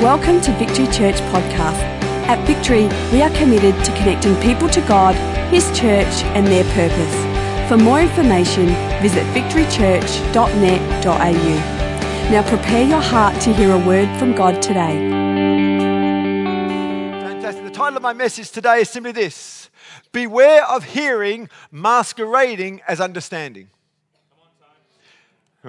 Welcome to Victory Church Podcast. At Victory, we are committed to connecting people to God, His church, and their purpose. For more information, visit victorychurch.net.au. Now prepare your heart to hear a word from God today. Fantastic. The title of my message today is simply this Beware of hearing masquerading as understanding.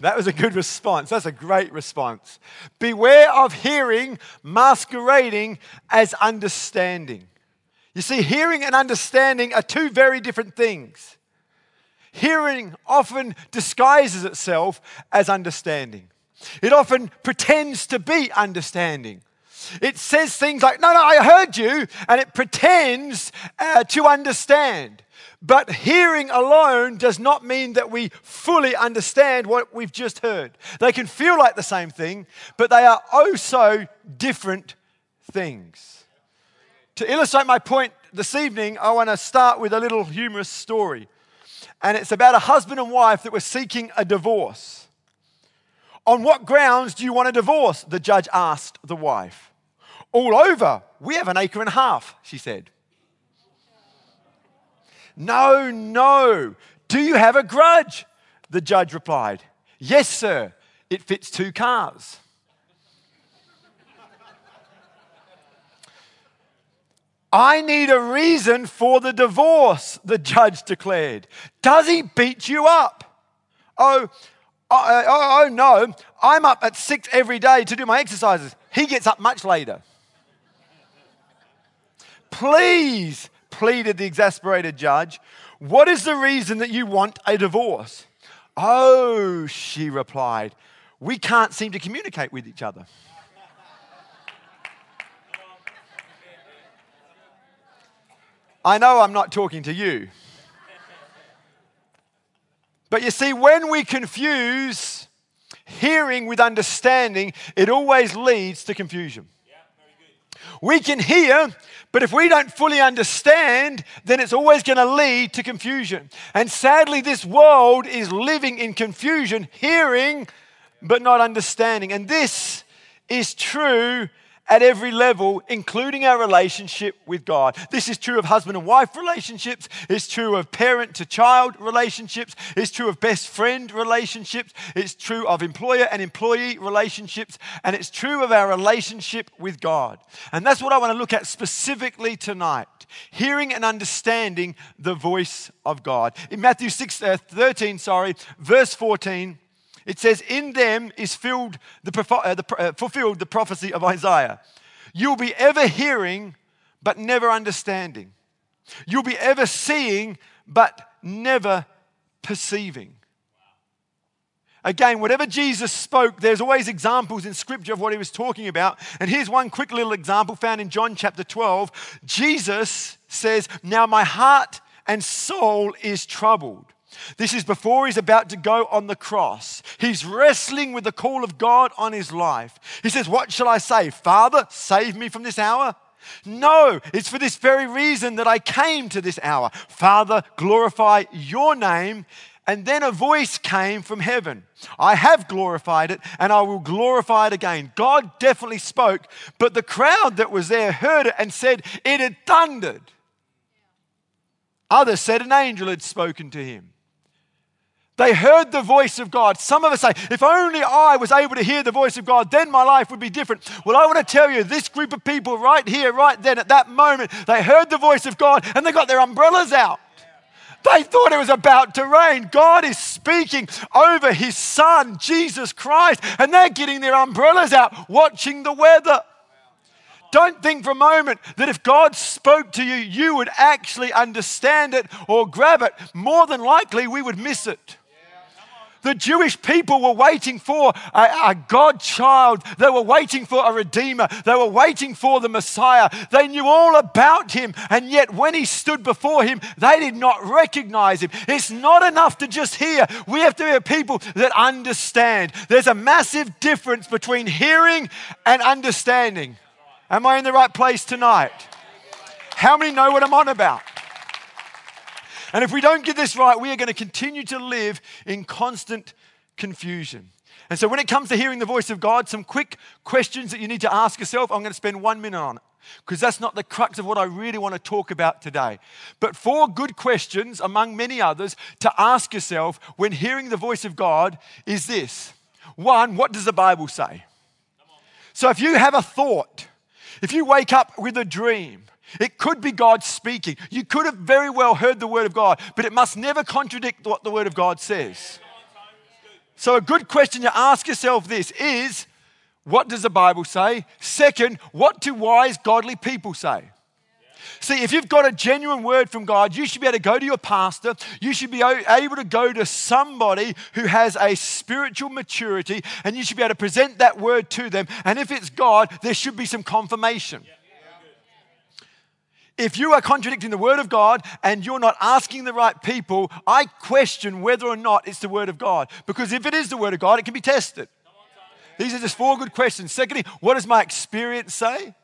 That was a good response. That's a great response. Beware of hearing masquerading as understanding. You see, hearing and understanding are two very different things. Hearing often disguises itself as understanding, it often pretends to be understanding. It says things like, No, no, I heard you, and it pretends uh, to understand. But hearing alone does not mean that we fully understand what we've just heard. They can feel like the same thing, but they are oh so different things. To illustrate my point this evening, I want to start with a little humorous story. And it's about a husband and wife that were seeking a divorce. On what grounds do you want a divorce? The judge asked the wife. All over, we have an acre and a half, she said. No, no. Do you have a grudge? The judge replied, Yes, sir. It fits two cars. I need a reason for the divorce, the judge declared. Does he beat you up? Oh, oh, oh, oh, no, I'm up at six every day to do my exercises. He gets up much later. Please, pleaded the exasperated judge, what is the reason that you want a divorce? Oh, she replied, we can't seem to communicate with each other. I know I'm not talking to you. But you see, when we confuse hearing with understanding, it always leads to confusion. We can hear, but if we don't fully understand, then it's always going to lead to confusion. And sadly, this world is living in confusion, hearing, but not understanding. And this is true at every level, including our relationship with God. This is true of husband and wife relationships, it's true of parent to child relationships, it's true of best friend relationships, it's true of employer and employee relationships, and it's true of our relationship with God. And that's what I want to look at specifically tonight hearing and understanding the voice of God. In Matthew 6, uh, 13, sorry, verse 14, it says, In them is filled the, uh, the, uh, fulfilled the prophecy of Isaiah. You'll be ever hearing, but never understanding. You'll be ever seeing, but never perceiving. Again, whatever Jesus spoke, there's always examples in scripture of what he was talking about. And here's one quick little example found in John chapter 12. Jesus says, Now my heart and soul is troubled. This is before he's about to go on the cross. He's wrestling with the call of God on his life. He says, What shall I say? Father, save me from this hour? No, it's for this very reason that I came to this hour. Father, glorify your name. And then a voice came from heaven. I have glorified it and I will glorify it again. God definitely spoke, but the crowd that was there heard it and said it had thundered. Others said an angel had spoken to him. They heard the voice of God. Some of us say, if only I was able to hear the voice of God, then my life would be different. Well, I want to tell you, this group of people right here, right then, at that moment, they heard the voice of God and they got their umbrellas out. They thought it was about to rain. God is speaking over his son, Jesus Christ, and they're getting their umbrellas out, watching the weather. Don't think for a moment that if God spoke to you, you would actually understand it or grab it. More than likely, we would miss it. The Jewish people were waiting for a, a, God child. They were waiting for a Redeemer. They were waiting for the Messiah. They knew all about him. And yet, when he stood before him, they did not recognize him. It's not enough to just hear. We have to be a people that understand. There's a massive difference between hearing and understanding. Am I in the right place tonight? How many know what I'm on about? And if we don't get this right, we are going to continue to live in constant confusion. And so, when it comes to hearing the voice of God, some quick questions that you need to ask yourself, I'm going to spend one minute on it because that's not the crux of what I really want to talk about today. But four good questions, among many others, to ask yourself when hearing the voice of God is this one, what does the Bible say? So, if you have a thought, if you wake up with a dream, it could be God speaking. You could have very well heard the word of God, but it must never contradict what the word of God says. So, a good question to ask yourself this is what does the Bible say? Second, what do wise, godly people say? See, if you've got a genuine word from God, you should be able to go to your pastor. You should be able to go to somebody who has a spiritual maturity, and you should be able to present that word to them. And if it's God, there should be some confirmation. If you are contradicting the word of God and you're not asking the right people, I question whether or not it's the word of God. Because if it is the word of God, it can be tested. These are just four good questions. Secondly, what does my experience say?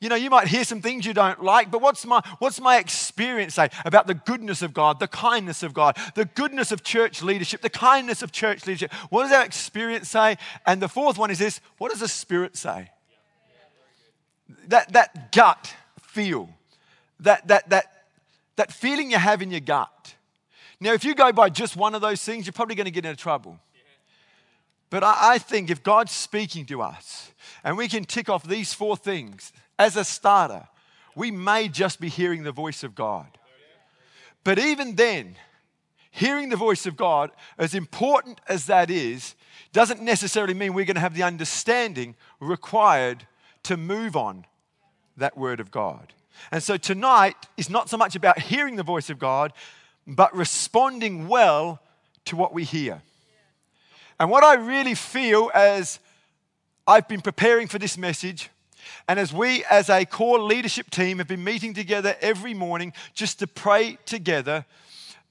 You know, you might hear some things you don't like, but what's my, what's my experience say about the goodness of God, the kindness of God, the goodness of church leadership, the kindness of church leadership? What does our experience say? And the fourth one is this what does the Spirit say? That, that gut feel, that, that, that, that feeling you have in your gut. Now, if you go by just one of those things, you're probably going to get into trouble. But I, I think if God's speaking to us and we can tick off these four things as a starter, we may just be hearing the voice of God. But even then, hearing the voice of God, as important as that is, doesn't necessarily mean we're going to have the understanding required to move on that word of God. And so tonight is not so much about hearing the voice of God, but responding well to what we hear. And what I really feel as I've been preparing for this message, and as we, as a core leadership team, have been meeting together every morning just to pray together,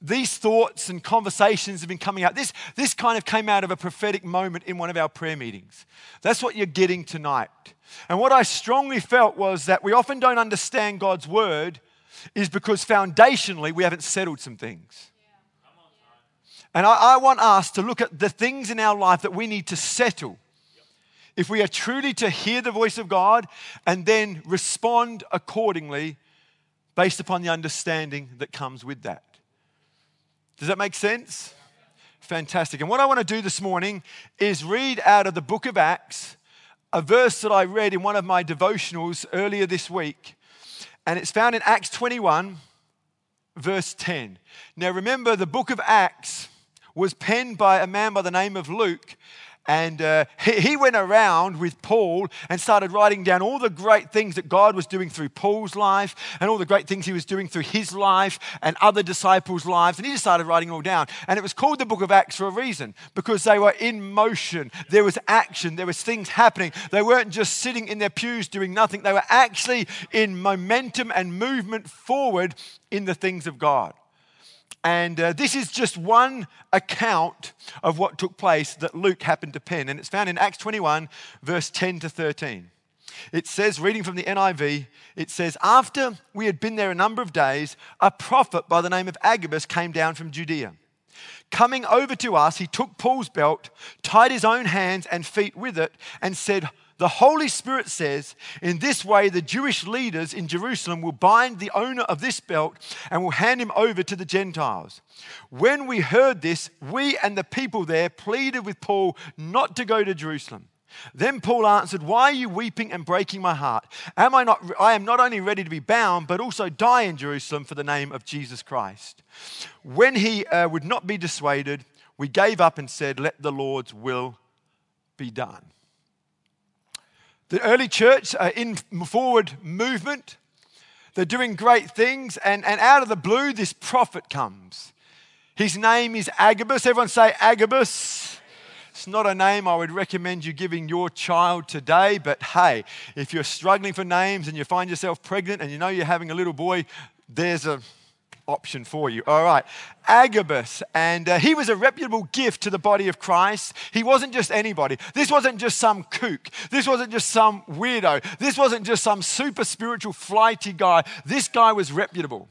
these thoughts and conversations have been coming out. This, this kind of came out of a prophetic moment in one of our prayer meetings. That's what you're getting tonight. And what I strongly felt was that we often don't understand God's word is because foundationally we haven't settled some things. And I, I, want us to look at the things in our life that we need to settle. If we are truly to hear the voice of God and then respond accordingly based upon the understanding that comes with that. Does that make sense? Fantastic. And what I want to do this morning is read out of the book of Acts a verse that I read in one of my devotionals earlier this week. And it's found in Acts 21, verse 10. Now, remember, the book of Acts was penned by a man by the name of Luke. And uh, he, went around with Paul and started writing down all the great things that God was doing through Paul's life and all the great things he was doing through his life and other disciples' lives. And he just started writing it all down. And it was called the book of Acts for a reason because they were in motion. There was action, there was things happening. They weren't just sitting in their pews doing nothing, they were actually in momentum and movement forward in the things of God. And uh, this is just one account of what took place that Luke happened to pen. And it's found in Acts 21, verse 10 to 13. It says, reading from the NIV, it says, After we had been there a number of days, a prophet by the name of Agabus came down from Judea. Coming over to us, he took Paul's belt, tied his own hands and feet with it, and said, the Holy Spirit says, in this way, the Jewish leaders in Jerusalem will bind the owner of this belt and will hand him over to the Gentiles. When we heard this, we and the people there pleaded with Paul not to go to Jerusalem. Then Paul answered, Why are you weeping and breaking my heart? Am I not I am not only ready to be bound, but also die in Jerusalem for the name of Jesus Christ. When he uh, would not be dissuaded, we gave up and said, Let the Lord's will be done. The early church are in forward movement. They're doing great things, and, and out of the blue, this prophet comes. His name is Agabus. Everyone say Agabus. It's not a name I would recommend you giving your child today, but hey, if you're struggling for names and you find yourself pregnant and you know you're having a little boy, there's a option for you. All right. Agabus, and uh, he was a reputable gift to the body of Christ. He wasn't just anybody. This wasn't just some kook. This wasn't just some weirdo. This wasn't just some super spiritual, flighty guy. This guy was reputable.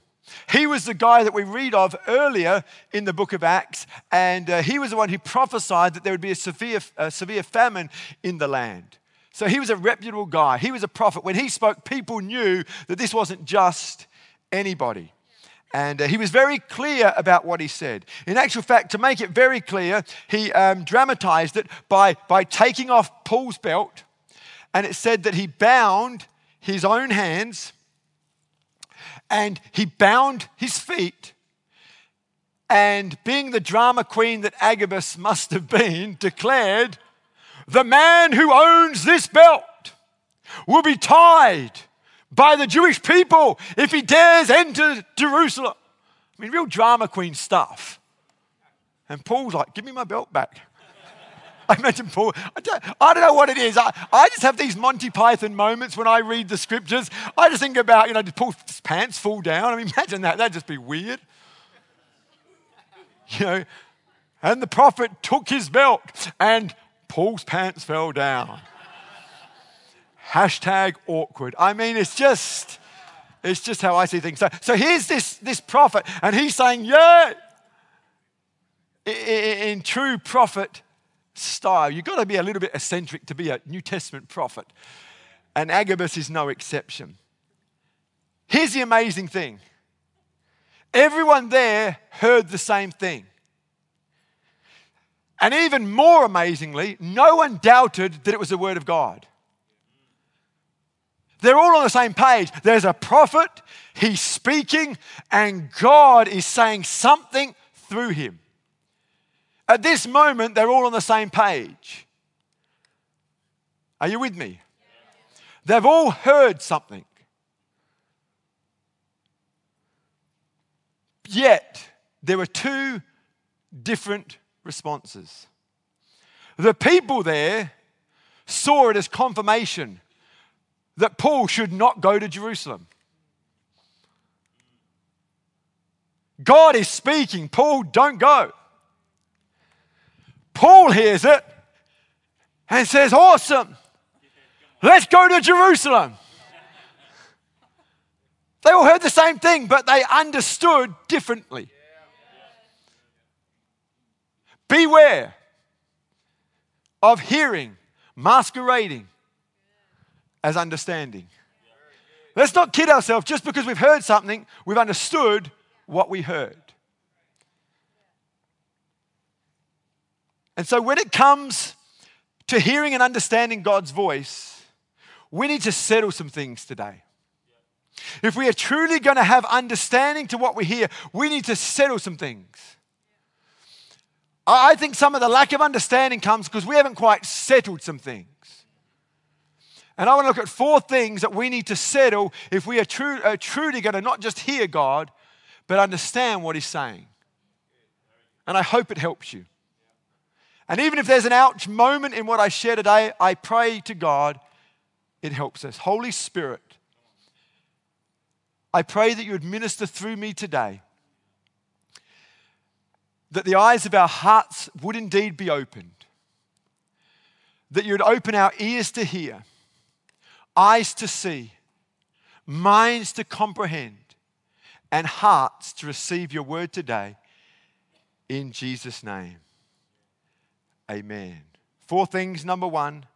He was the guy that we read of earlier in the book of Acts, and uh, he was the one who prophesied that there would be a severe, a severe famine in the land. So he was a reputable guy. He was a prophet. When he spoke, people knew that this wasn't just anybody. And uh, he was very clear about what he said. In actual fact, to make it very clear, he um, dramatized it by, by taking off Paul's belt, and it said that he bound his own hands and he bound his feet. And being the drama queen that Agabus must have been, declared, The man who owns this belt will be tied by the Jewish people if he dares enter Jerusalem. I mean, real drama queen stuff. And Paul's like, Give me my belt back. I imagine Paul, I don't, I don't know what it is. I, I just have these Monty Python moments when I read the scriptures. I just think about, you know, did Paul's pants fall down? I mean, imagine that. That'd just be weird. You know, and the prophet took his belt and Paul's pants fell down. Hashtag awkward. I mean, it's just, it's just how I see things. So, so here's this, this prophet, and he's saying, Yeah, in, in true prophet style. You've got to be a little bit eccentric to be a New Testament prophet. And Agabus is no exception. Here's the amazing thing everyone there heard the same thing. And even more amazingly, no one doubted that it was the Word of God. They're all on the same page. There's a prophet, he's speaking, and God is saying something through him. At this moment, they're all on the same page. Are you with me? They've all heard something. Yet, there were two different responses. The people there saw it as confirmation that Paul should not go to Jerusalem. God is speaking, Paul, don't go. Paul hears it and says, Awesome, let's go to Jerusalem. They all heard the same thing, but they understood differently. Beware of hearing masquerading as understanding. Let's not kid ourselves just because we've heard something, we've understood what we heard. And so when it comes to hearing and understanding God's voice, we need to settle some things today. If we are truly going to have understanding to what we hear, we need to settle some things. I think some of the lack of understanding comes because we haven't quite settled some things. And I want to look at four things that we need to settle if we are, true, are truly going to not just hear God, but understand what He's saying. And I hope it helps you. And even if there's an ouch moment in what I share today, I pray to God it helps us. Holy Spirit, I pray that you would minister through me today, that the eyes of our hearts would indeed be opened, that you would open our ears to hear, eyes to see, minds to comprehend, and hearts to receive your word today. In Jesus' name. Amen. Four things. Number one,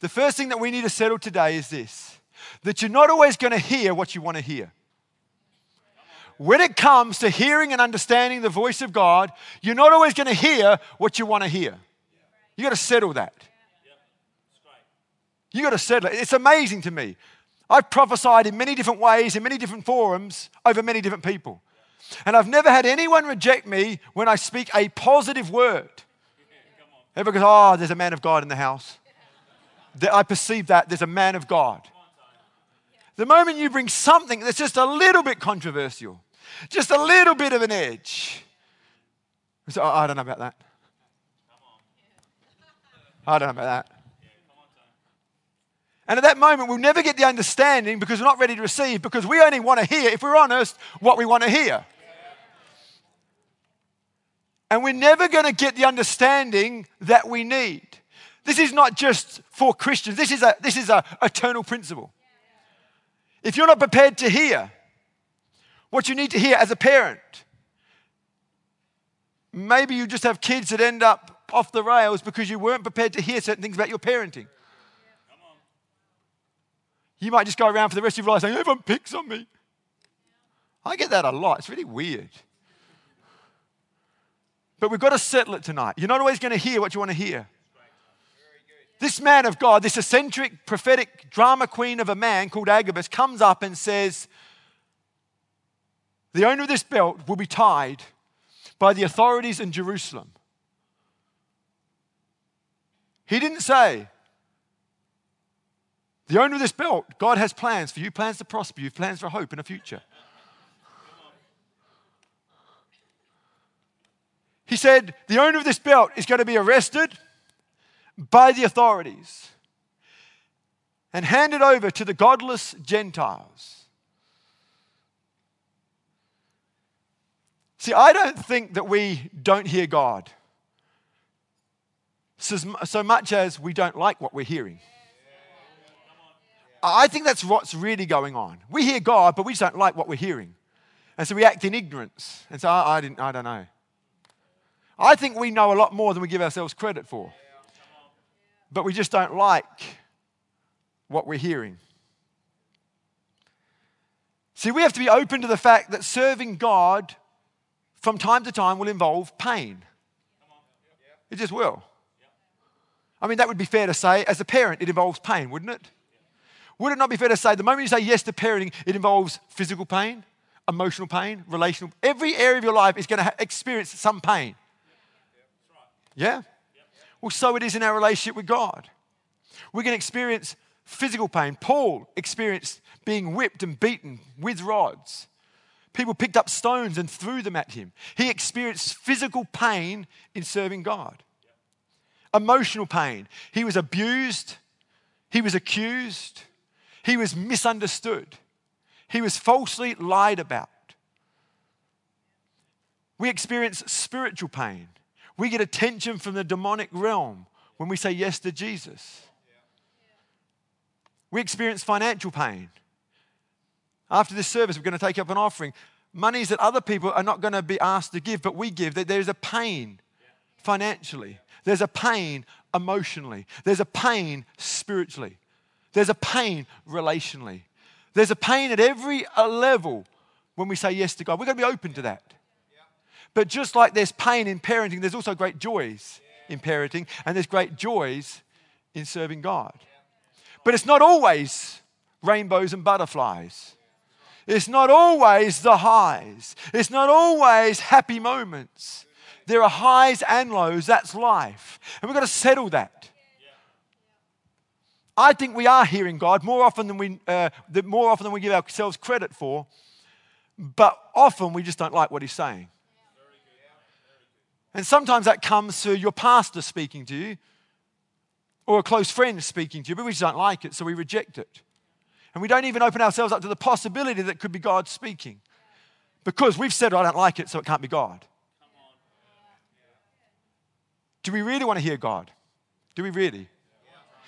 the first thing that we need to settle today is this that you're not always going to hear what you want to hear. When it comes to hearing and understanding the voice of God, you're not always going to hear what you want to hear. You've got to settle that. You got to settle it. It's amazing to me. I've prophesied in many different ways, in many different forums, over many different people. And I've never had anyone reject me when I speak a positive word. Everyone goes, Oh, there's a man of God in the house. I perceive that there's a man of God. The moment you bring something that's just a little bit controversial, just a little bit of an edge, oh, I don't know about that. I don't know about that. And at that moment, we'll never get the understanding because we're not ready to receive, because we only want to hear, if we're honest, what we want to hear. And we're never going to get the understanding that we need. This is not just for Christians, this is a this is a eternal principle. If you're not prepared to hear, what you need to hear as a parent. Maybe you just have kids that end up off the rails because you weren't prepared to hear certain things about your parenting. You might just go around for the rest of your life saying, Everyone picks on me. I get that a lot. It's really weird. But we've got to settle it tonight. You're not always going to hear what you want to hear. This man of God, this eccentric prophetic drama queen of a man called Agabus, comes up and says, The owner of this belt will be tied by the authorities in Jerusalem. He didn't say, the owner of this belt, God has plans for you, plans to prosper you, plans for hope and a future. He said, the owner of this belt is going to be arrested by the authorities and handed over to the godless Gentiles. See, I don't think that we don't hear God so, so much as we don't like what we're hearing. I think that's what's really going on. We hear God, but we just don't like what we're hearing. And so we act in ignorance. And so I, I, didn't, I don't know. I think we know a lot more than we give ourselves credit for. But we just don't like what we're hearing. See, we have to be open to the fact that serving God from time to time will involve pain. It just will. I mean, that would be fair to say. As a parent, it involves pain, wouldn't it? Would it not be fair to say the moment you say yes to parenting, it involves physical pain, emotional pain, relational? Every area of your life is going to experience some pain. Yeah? Well, so it is in our relationship with God. We're going to experience physical pain. Paul experienced being whipped and beaten with rods. People picked up stones and threw them at him. He experienced physical pain in serving God emotional pain. He was abused, he was accused, he was misunderstood, he was falsely lied about. We experience spiritual pain. We get attention from the demonic realm when we say yes to Jesus. We experience financial pain. After this service, we're going to take up an offering. Monies that other people are not going to be asked to give, but we give. There's a pain financially. There's a pain emotionally. There's a pain spiritually. There's a pain relationally. There's a pain at every uh, level when we say yes to God. We've got to be open to that. But just like there's pain in parenting, there's also great joys in parenting, and there's great joys in serving God. But it's not always rainbows and butterflies. It's not always the highs. It's not always happy moments. There are highs and lows. That's life. And we've got to settle that. I think we are hearing God more often than we, uh, more often than we give ourselves credit for, but often we just don't like what He's saying. And sometimes that comes through your pastor speaking to you or a close friend speaking to you, but we just don't like it, so we reject it. And we don't even open ourselves up to the possibility that could be God speaking because we've said, I don't like it, so it can't be God. Do we really want to hear God? Do we really?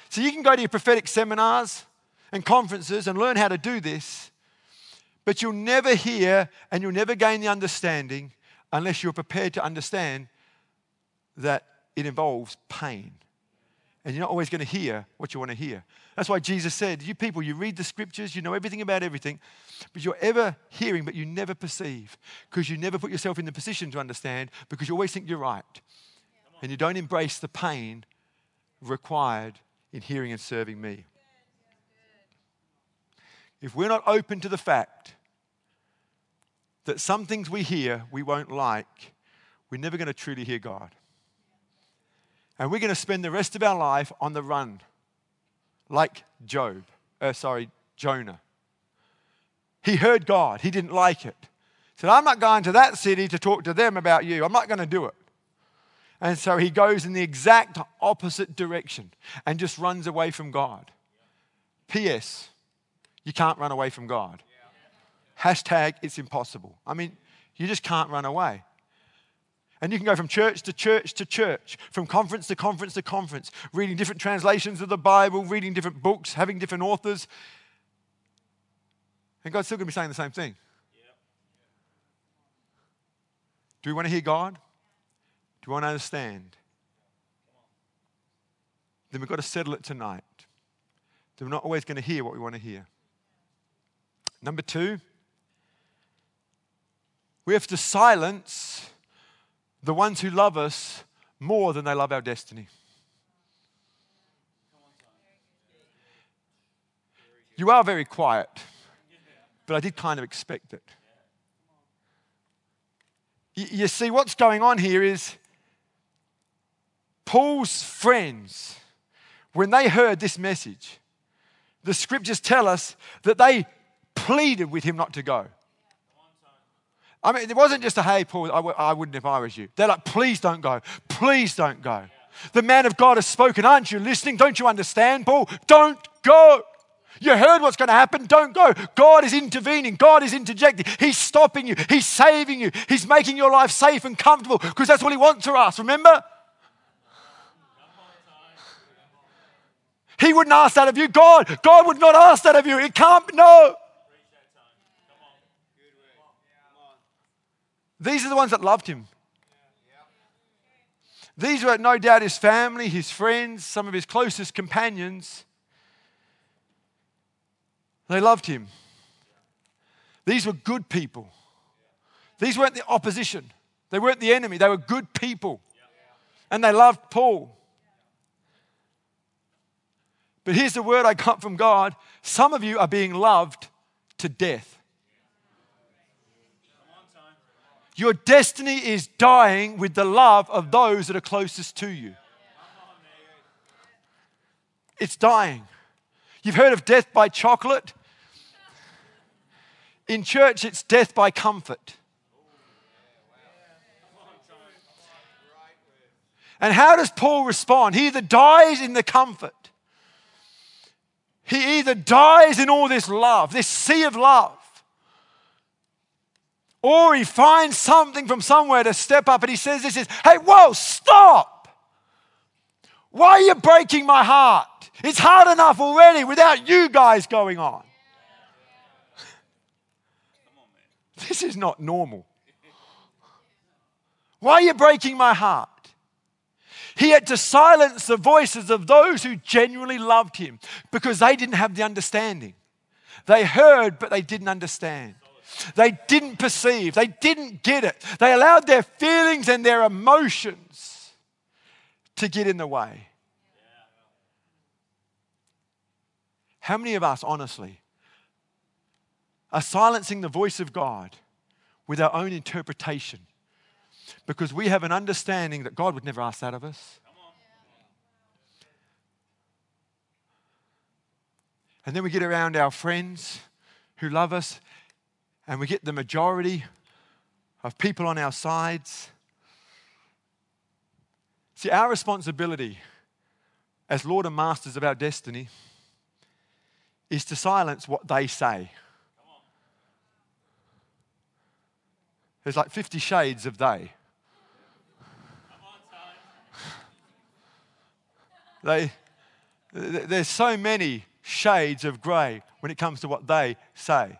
So you can go to your prophetic seminars and conferences and learn how to do this, but you'll never hear and you'll never gain the understanding unless you're prepared to understand that it involves pain. And you're not always going to hear what you want to hear. That's why Jesus said, You people, you read the scriptures, you know everything about everything, but you're ever hearing, but you never perceive because you never put yourself in the position to understand because you always think you're right and you don't embrace the pain required in hearing and serving me. If we're not open to the fact that some things we hear we won't like, we're never going to truly hear God. And we're going to spend the rest of our life on the run, like Job, uh, sorry, Jonah. He heard God, he didn't like it. He said, I'm not going to that city to talk to them about you. I'm not going to do it. And so he goes in the exact opposite direction and just runs away from God. P.S. You can't run away from God. Hashtag it's impossible. I mean, you just can't run away. And you can go from church to church to church, from conference to conference to conference, reading different translations of the Bible, reading different books, having different authors. And God's still going to be saying the same thing. Do we want to hear God? Do we want to understand? Then we've got to settle it tonight. Then we're not always going to hear what we want to hear. Number two, we have to silence the ones who love us more than they love our destiny. You are very quiet, but I did kind of expect it. You see, what's going on here is Paul's friends, when they heard this message, the scriptures tell us that they pleaded with him not to go. I mean, it wasn't just a, hey, Paul, I w- I wouldn't if I was you. They're like, please don't go. Please don't go. The man of God has spoken. Aren't you listening? Don't you understand, Paul? Don't go. You heard what's going to happen. Don't go. God is intervening. God is interjecting. He's stopping you. He's saving you. He's making your life safe and comfortable because that's what He wants for us. Remember? He wouldn't ask that of you. God, God would not ask that of you. It can't, no. These are the ones that loved him. These were no doubt his family, his friends, some of his closest companions. They loved him. These were good people. These weren't the opposition, they weren't the enemy, they were good people. And they loved Paul. But here's the word I got from God some of you are being loved to death. Your destiny is dying with the love of those that are closest to you. It's dying. You've heard of death by chocolate? In church, it's death by comfort. And how does Paul respond? He either dies in the comfort, he either dies in all this love, this sea of love, or he finds something from somewhere to step up and he says, This is, hey, whoa, stop! Why are you breaking my heart? It's hard enough already without you guys going on. This is not normal. Why are you breaking my heart? He had to silence the voices of those who genuinely loved him because they didn't have the understanding. They heard, but they didn't understand. They didn't perceive. They didn't get it. They allowed their feelings and their emotions to get in the way. How many of us, honestly, are silencing the voice of God with our own interpretation because we have an understanding that God would never ask that of us? And then we get around our friends who love us and we get the majority of people on our sides. See, our responsibility as Lord and Masters of our destiny is to silence what they say. There's like 50 shades of they. They there's so many shades of grey when it comes to what they say.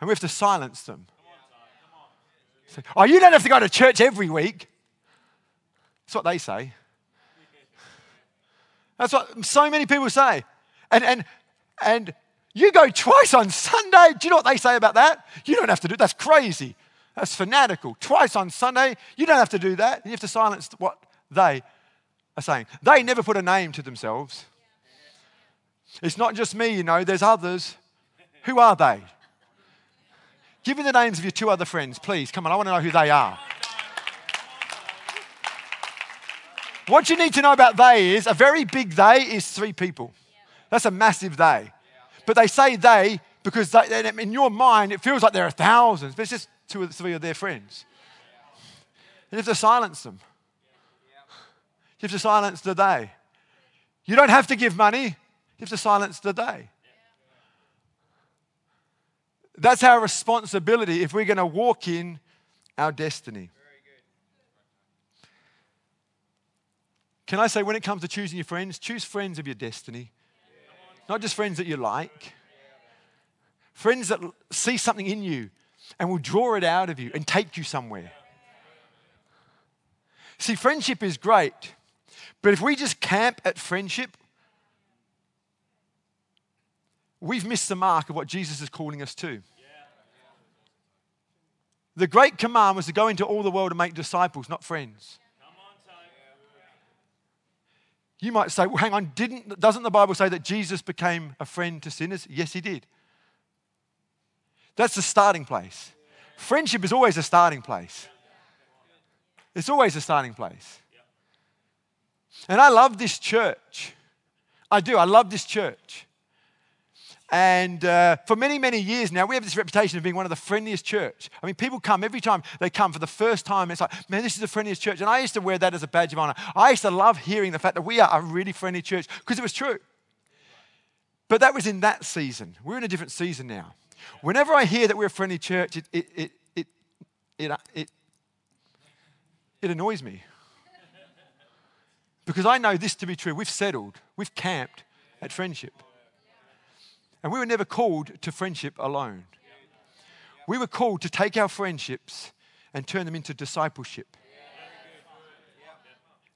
And we have to silence them. Say, oh, you don't have to go to church every week. That's what they say. That's what so many people say. And, and, and you go twice on Sunday. Do you know what they say about that? You don't have to do that. That's crazy. That's fanatical. Twice on Sunday. You don't have to do that. You have to silence what they are saying. They never put a name to themselves. It's not just me, you know, there's others. Who are they? Give me the names of your two other friends, please. Come on, I want to know who they are. What you need to know about they is a very big they is three people. That's a massive they. But they say they because they, in your mind it feels like there are thousands, but it's just two or three of their friends. You have to silence them. You have to silence the they. You don't have to give money, you have to silence the they. That's our responsibility if we're going to walk in our destiny. Can I say, when it comes to choosing your friends, choose friends of your destiny, not just friends that you like. Friends that see something in you and will draw it out of you and take you somewhere. See, friendship is great, but if we just camp at friendship, we've missed the mark of what Jesus is calling us to. The great command was to go into all the world and make disciples, not friends. You might say, well, hang on, didn't, doesn't the Bible say that Jesus became a friend to sinners? Yes, he did. That's the starting place. Friendship is always a starting place. It's always a starting place. And I love this church. I do. I love this church. And uh, for many, many years now, we have this reputation of being one of the friendliest church. I mean, people come every time they come for the first time. It's like, man, this is the friendliest church. And I used to wear that as a badge of honor. I used to love hearing the fact that we are a really friendly church because it was true. But that was in that season. We're in a different season now. Whenever I hear that we're a friendly church, it, it, it, it, it, it, it annoys me. Because I know this to be true. We've settled, we've camped at friendship. And we were never called to friendship alone. We were called to take our friendships and turn them into discipleship.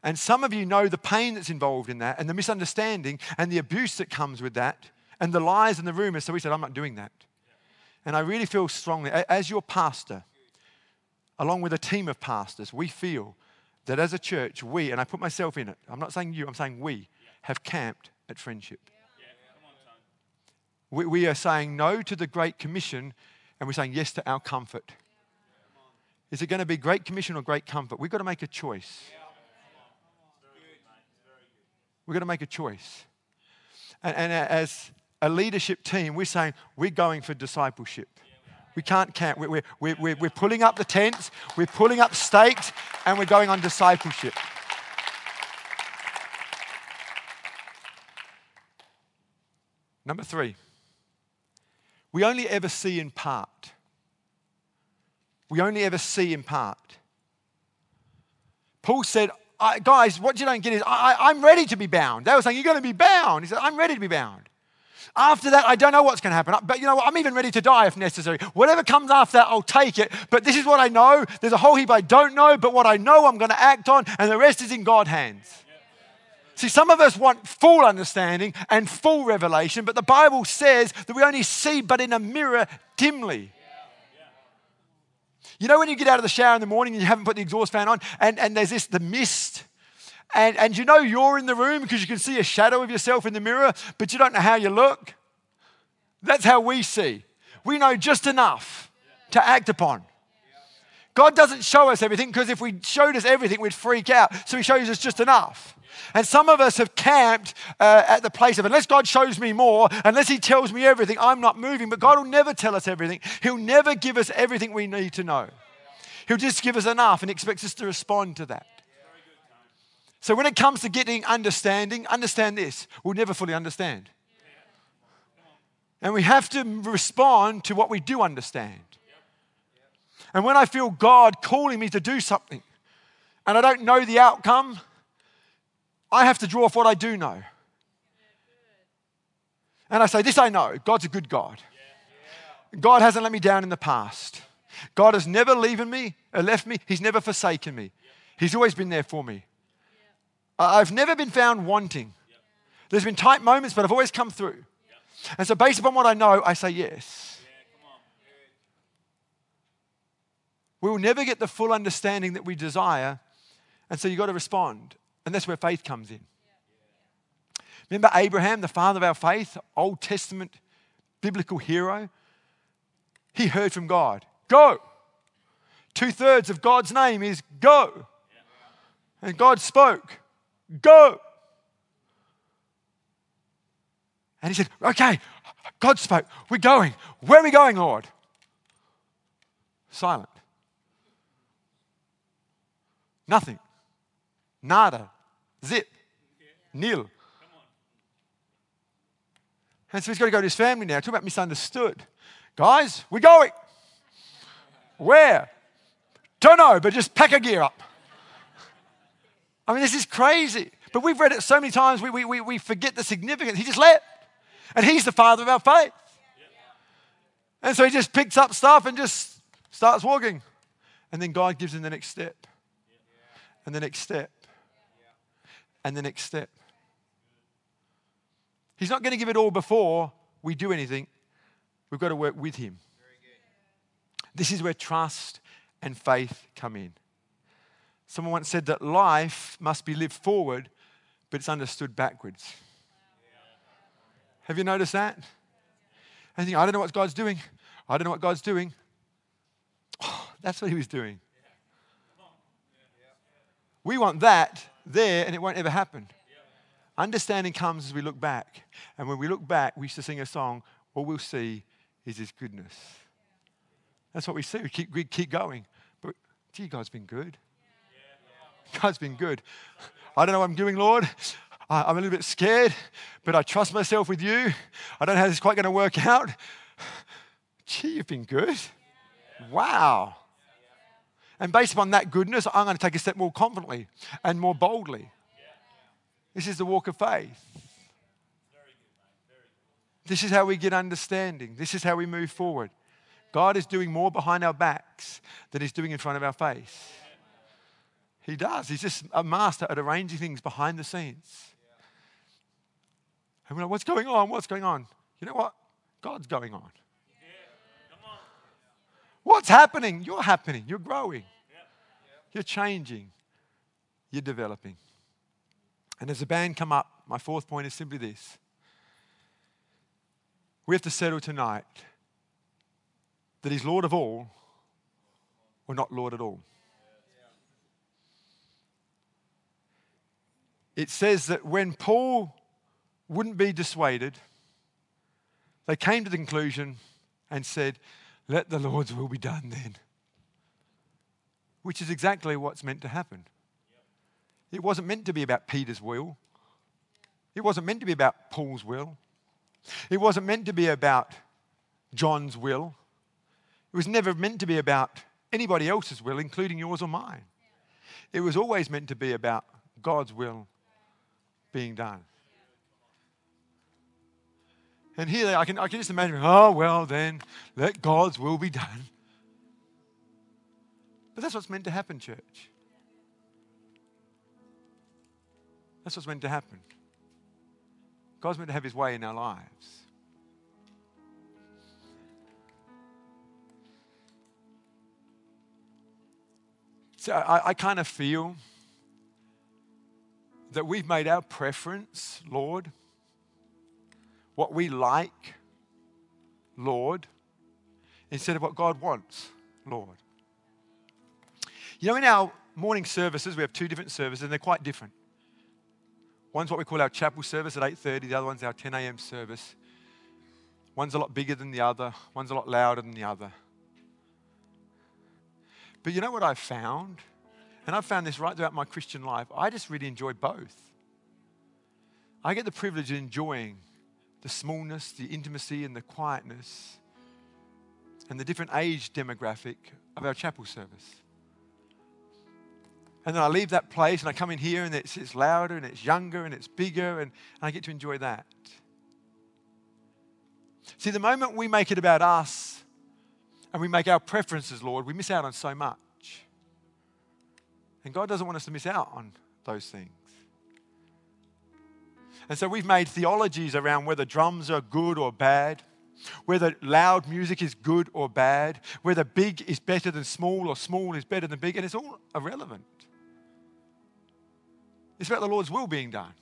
And some of you know the pain that's involved in that, and the misunderstanding, and the abuse that comes with that, and the lies and the rumors. So we said, I'm not doing that. And I really feel strongly, as your pastor, along with a team of pastors, we feel that as a church, we, and I put myself in it, I'm not saying you, I'm saying we, have camped at friendship. We, we are saying no to the Great Commission and we're saying yes to our comfort. Is it going to be Great Commission or Great Comfort? We've got to make a choice. We've got to make a choice. And, and as a leadership team, we're saying we're going for discipleship. We can't camp. We're, we're, we're, we're pulling up the tents, we're pulling up stakes, and we're going on discipleship. Number three, we only ever see in part. We only ever see in part. Paul said, Guys, what you don't get is I, am ready to be bound. They were saying, You're going to be bound. He said, I'm ready to be bound. After that, I don't know what's going to happen. But you know what? I'm even ready to die if necessary. Whatever comes after that, I'll take it. But this is what I know. There's a whole heap I don't know, but what I know, I'm going to act on, and the rest is in God's hands. See, some of us want full understanding and full revelation, but the Bible says that we only see but in a mirror dimly. You know, when you get out of the shower in the morning and you haven't put the exhaust fan on, and, and there's this, the mist, and, and you know you're in the room because you can see a shadow of yourself in the mirror, but you don't know how you look. That's how we see. We know just enough to act upon. God doesn't show us everything because if we showed us everything, we'd freak out. So He shows us just enough. And some of us have camped uh, at the place of, unless God shows me more, unless He tells me everything, I'm not moving. But God will never tell us everything. He'll never give us everything we need to know. He'll just give us enough and expects us to respond to that. So when it comes to getting understanding, understand this we'll never fully understand. And we have to respond to what we do understand. And when I feel God calling me to do something and I don't know the outcome, I have to draw off what I do know. And I say, This I know God's a good God. God hasn't let me down in the past. God has never leaving me left me. He's never forsaken me. He's always been there for me. I've never been found wanting. There's been tight moments, but I've always come through. And so, based upon what I know, I say yes. We will never get the full understanding that we desire. And so, you've got to respond. And that's where faith comes in. Remember Abraham, the father of our faith, Old Testament biblical hero? He heard from God go. Two thirds of God's name is go. And God spoke. Go. And he said, Okay, God spoke. We're going. Where are we going, Lord? Silent. Nothing. Nada. Zip. Nil. And so he's got to go to his family now. Talk about misunderstood. Guys, we're going. Where? Don't know, but just pack a gear up. I mean, this is crazy. But we've read it so many times, we, we, we, we forget the significance. He just left. And he's the father of our faith. And so he just picks up stuff and just starts walking. And then God gives him the next step, and the next step, and the next step. He's not going to give it all before we do anything. We've got to work with him. This is where trust and faith come in. Someone once said that life must be lived forward, but it's understood backwards. Have you noticed that? I think, I don't know what God's doing. I don't know what God's doing. Oh, that's what he was doing. We want that there, and it won't ever happen. Understanding comes as we look back. And when we look back, we used to sing a song, all we'll see is his goodness. That's what we see. We keep, we keep going. But gee, God's been good. God's been good. I don't know what I'm doing, Lord. I'm a little bit scared, but I trust myself with you. I don't know how this is quite going to work out. Gee, you've been good. Wow. And based upon that goodness, I'm going to take a step more confidently and more boldly. This is the walk of faith. This is how we get understanding. This is how we move forward. God is doing more behind our backs than He's doing in front of our face. He does. He's just a master at arranging things behind the scenes. And we're like, what's going on? What's going on? You know what? God's going on. What's happening? You're happening. You're growing. You're changing. You're developing. And as the band come up, my fourth point is simply this. We have to settle tonight that He's Lord of all or not Lord at all. It says that when Paul wouldn't be dissuaded, they came to the conclusion and said, Let the Lord's will be done then. Which is exactly what's meant to happen. It wasn't meant to be about Peter's will, it wasn't meant to be about Paul's will, it wasn't meant to be about John's will. It was never meant to be about anybody else's will, including yours or mine. It was always meant to be about God's will being done. And here I can, I can just imagine, oh, well, then let God's will be done. But that's what's meant to happen, church. That's what's meant to happen. God's meant to have his way in our lives. So I, I kind of feel that we've made our preference, Lord, what we like, Lord, instead of what God wants, Lord. You know, in our morning services, we have two different services, and they're quite different. One's what we call our chapel service at 8:30, the other one's our 10 a.m. service. One's a lot bigger than the other, one's a lot louder than the other. But you know what I've found? And I've found this right throughout my Christian life. I just really enjoy both. I get the privilege of enjoying the smallness, the intimacy, and the quietness, and the different age demographic of our chapel service. And then I leave that place and I come in here and it's, it's louder and it's younger and it's bigger, and, and I get to enjoy that. See, the moment we make it about us and we make our preferences, Lord, we miss out on so much. And God doesn't want us to miss out on those things. And so we've made theologies around whether drums are good or bad, whether loud music is good or bad, whether big is better than small or small is better than big, and it's all irrelevant. It's about the Lord's will being done.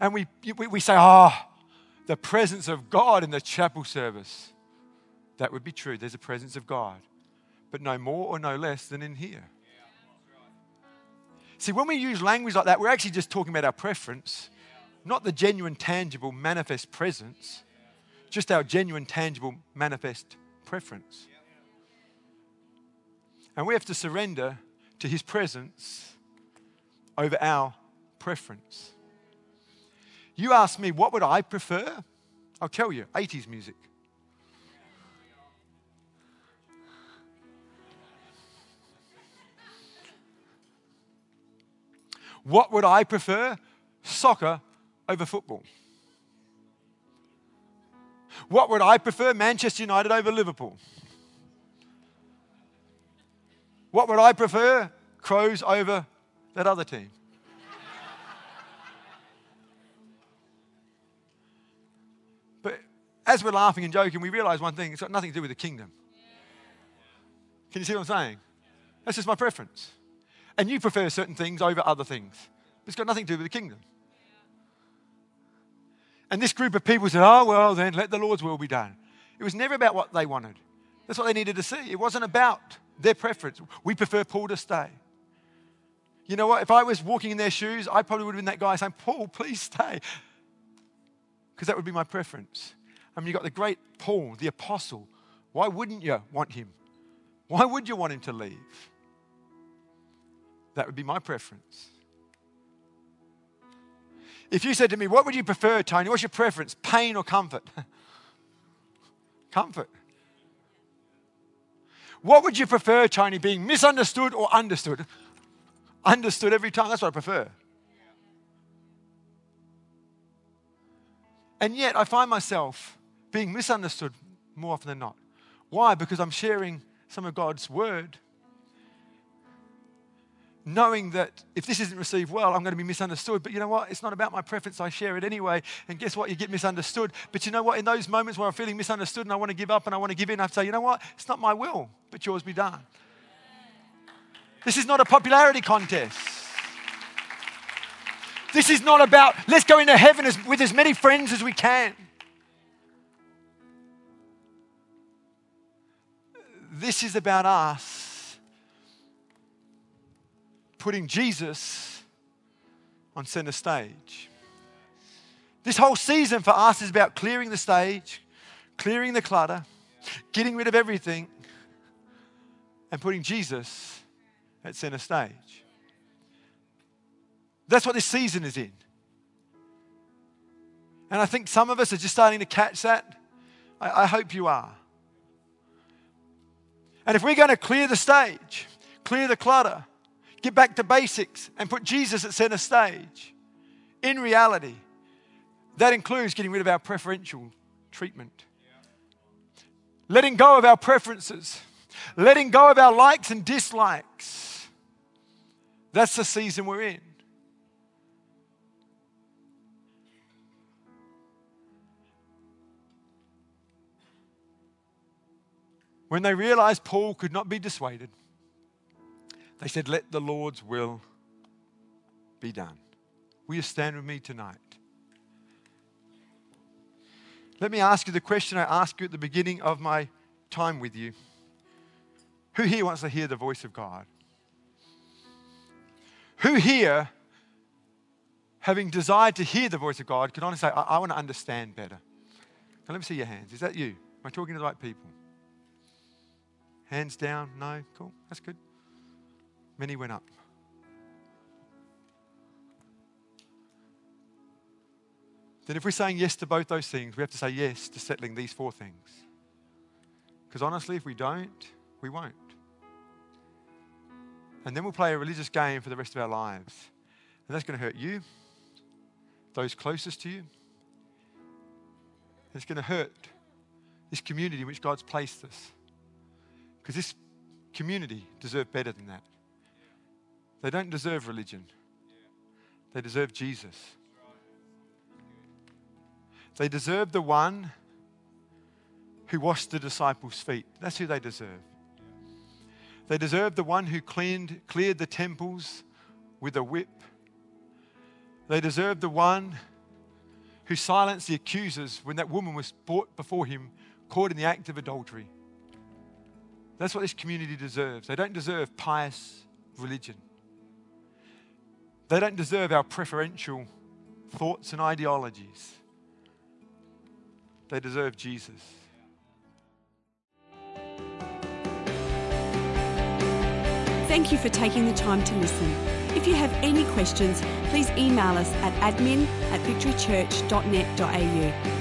And we, we, we say, oh, the presence of God in the chapel service. That would be true. There's a presence of God, but no more or no less than in here. See, when we use language like that, we're actually just talking about our preference, not the genuine, tangible, manifest presence, just our genuine, tangible, manifest preference. And we have to surrender to His presence over our preference. You ask me, what would I prefer? I'll tell you 80s music. What would I prefer? Soccer over football. What would I prefer? Manchester United over Liverpool. What would I prefer? Crows over that other team. but as we're laughing and joking, we realize one thing it's got nothing to do with the kingdom. Can you see what I'm saying? That's just my preference. And you prefer certain things over other things. It's got nothing to do with the kingdom. And this group of people said, Oh, well, then let the Lord's will be done. It was never about what they wanted. That's what they needed to see. It wasn't about their preference. We prefer Paul to stay. You know what? If I was walking in their shoes, I probably would have been that guy saying, Paul, please stay. Because that would be my preference. I mean, you've got the great Paul, the apostle. Why wouldn't you want him? Why would you want him to leave? That would be my preference. If you said to me, What would you prefer, Tony? What's your preference, pain or comfort? comfort. What would you prefer, Tony, being misunderstood or understood? Understood every time. That's what I prefer. And yet, I find myself being misunderstood more often than not. Why? Because I'm sharing some of God's word knowing that if this isn't received well, I'm going to be misunderstood. But you know what? It's not about my preference. I share it anyway. And guess what? You get misunderstood. But you know what? In those moments where I'm feeling misunderstood and I want to give up and I want to give in, I have to say, you know what? It's not my will, but yours be done. This is not a popularity contest. This is not about let's go into heaven as, with as many friends as we can. This is about us putting Jesus on center stage. This whole season for us is about clearing the stage, clearing the clutter, getting rid of everything, and putting Jesus at center stage. That's what this season is in. And I think some of us are just starting to catch that. I, I hope you are. And if we're going to clear the stage, clear the clutter, Get back to basics and put Jesus at center stage. In reality, that includes getting rid of our preferential treatment, letting go of our preferences, letting go of our likes and dislikes. That's the season we're in. When they realized Paul could not be dissuaded, they said, Let the Lord's will be done. Will you stand with me tonight? Let me ask you the question I asked you at the beginning of my time with you. Who here wants to hear the voice of God? Who here, having desired to hear the voice of God, can honestly say, I, I want to understand better? Now, let me see your hands. Is that you? Am I talking to the right people? Hands down? No? Cool. That's good. Many went up. Then, if we're saying yes to both those things, we have to say yes to settling these four things. Because honestly, if we don't, we won't. And then we'll play a religious game for the rest of our lives. And that's going to hurt you, those closest to you. It's going to hurt this community in which God's placed us. Because this community deserve better than that. They don't deserve religion, they deserve Jesus. They deserve the one who washed the disciples' feet. That's who they deserve. They deserve the one who cleaned, cleared the temples with a whip. They deserve the one who silenced the accusers when that woman was brought before him, caught in the act of adultery. That's what this community deserves. They don't deserve pious religion. They don't deserve our preferential thoughts and ideologies. They deserve Jesus. Thank you for taking the time to listen. If you have any questions, please email us at admin at victorychurch.net.au.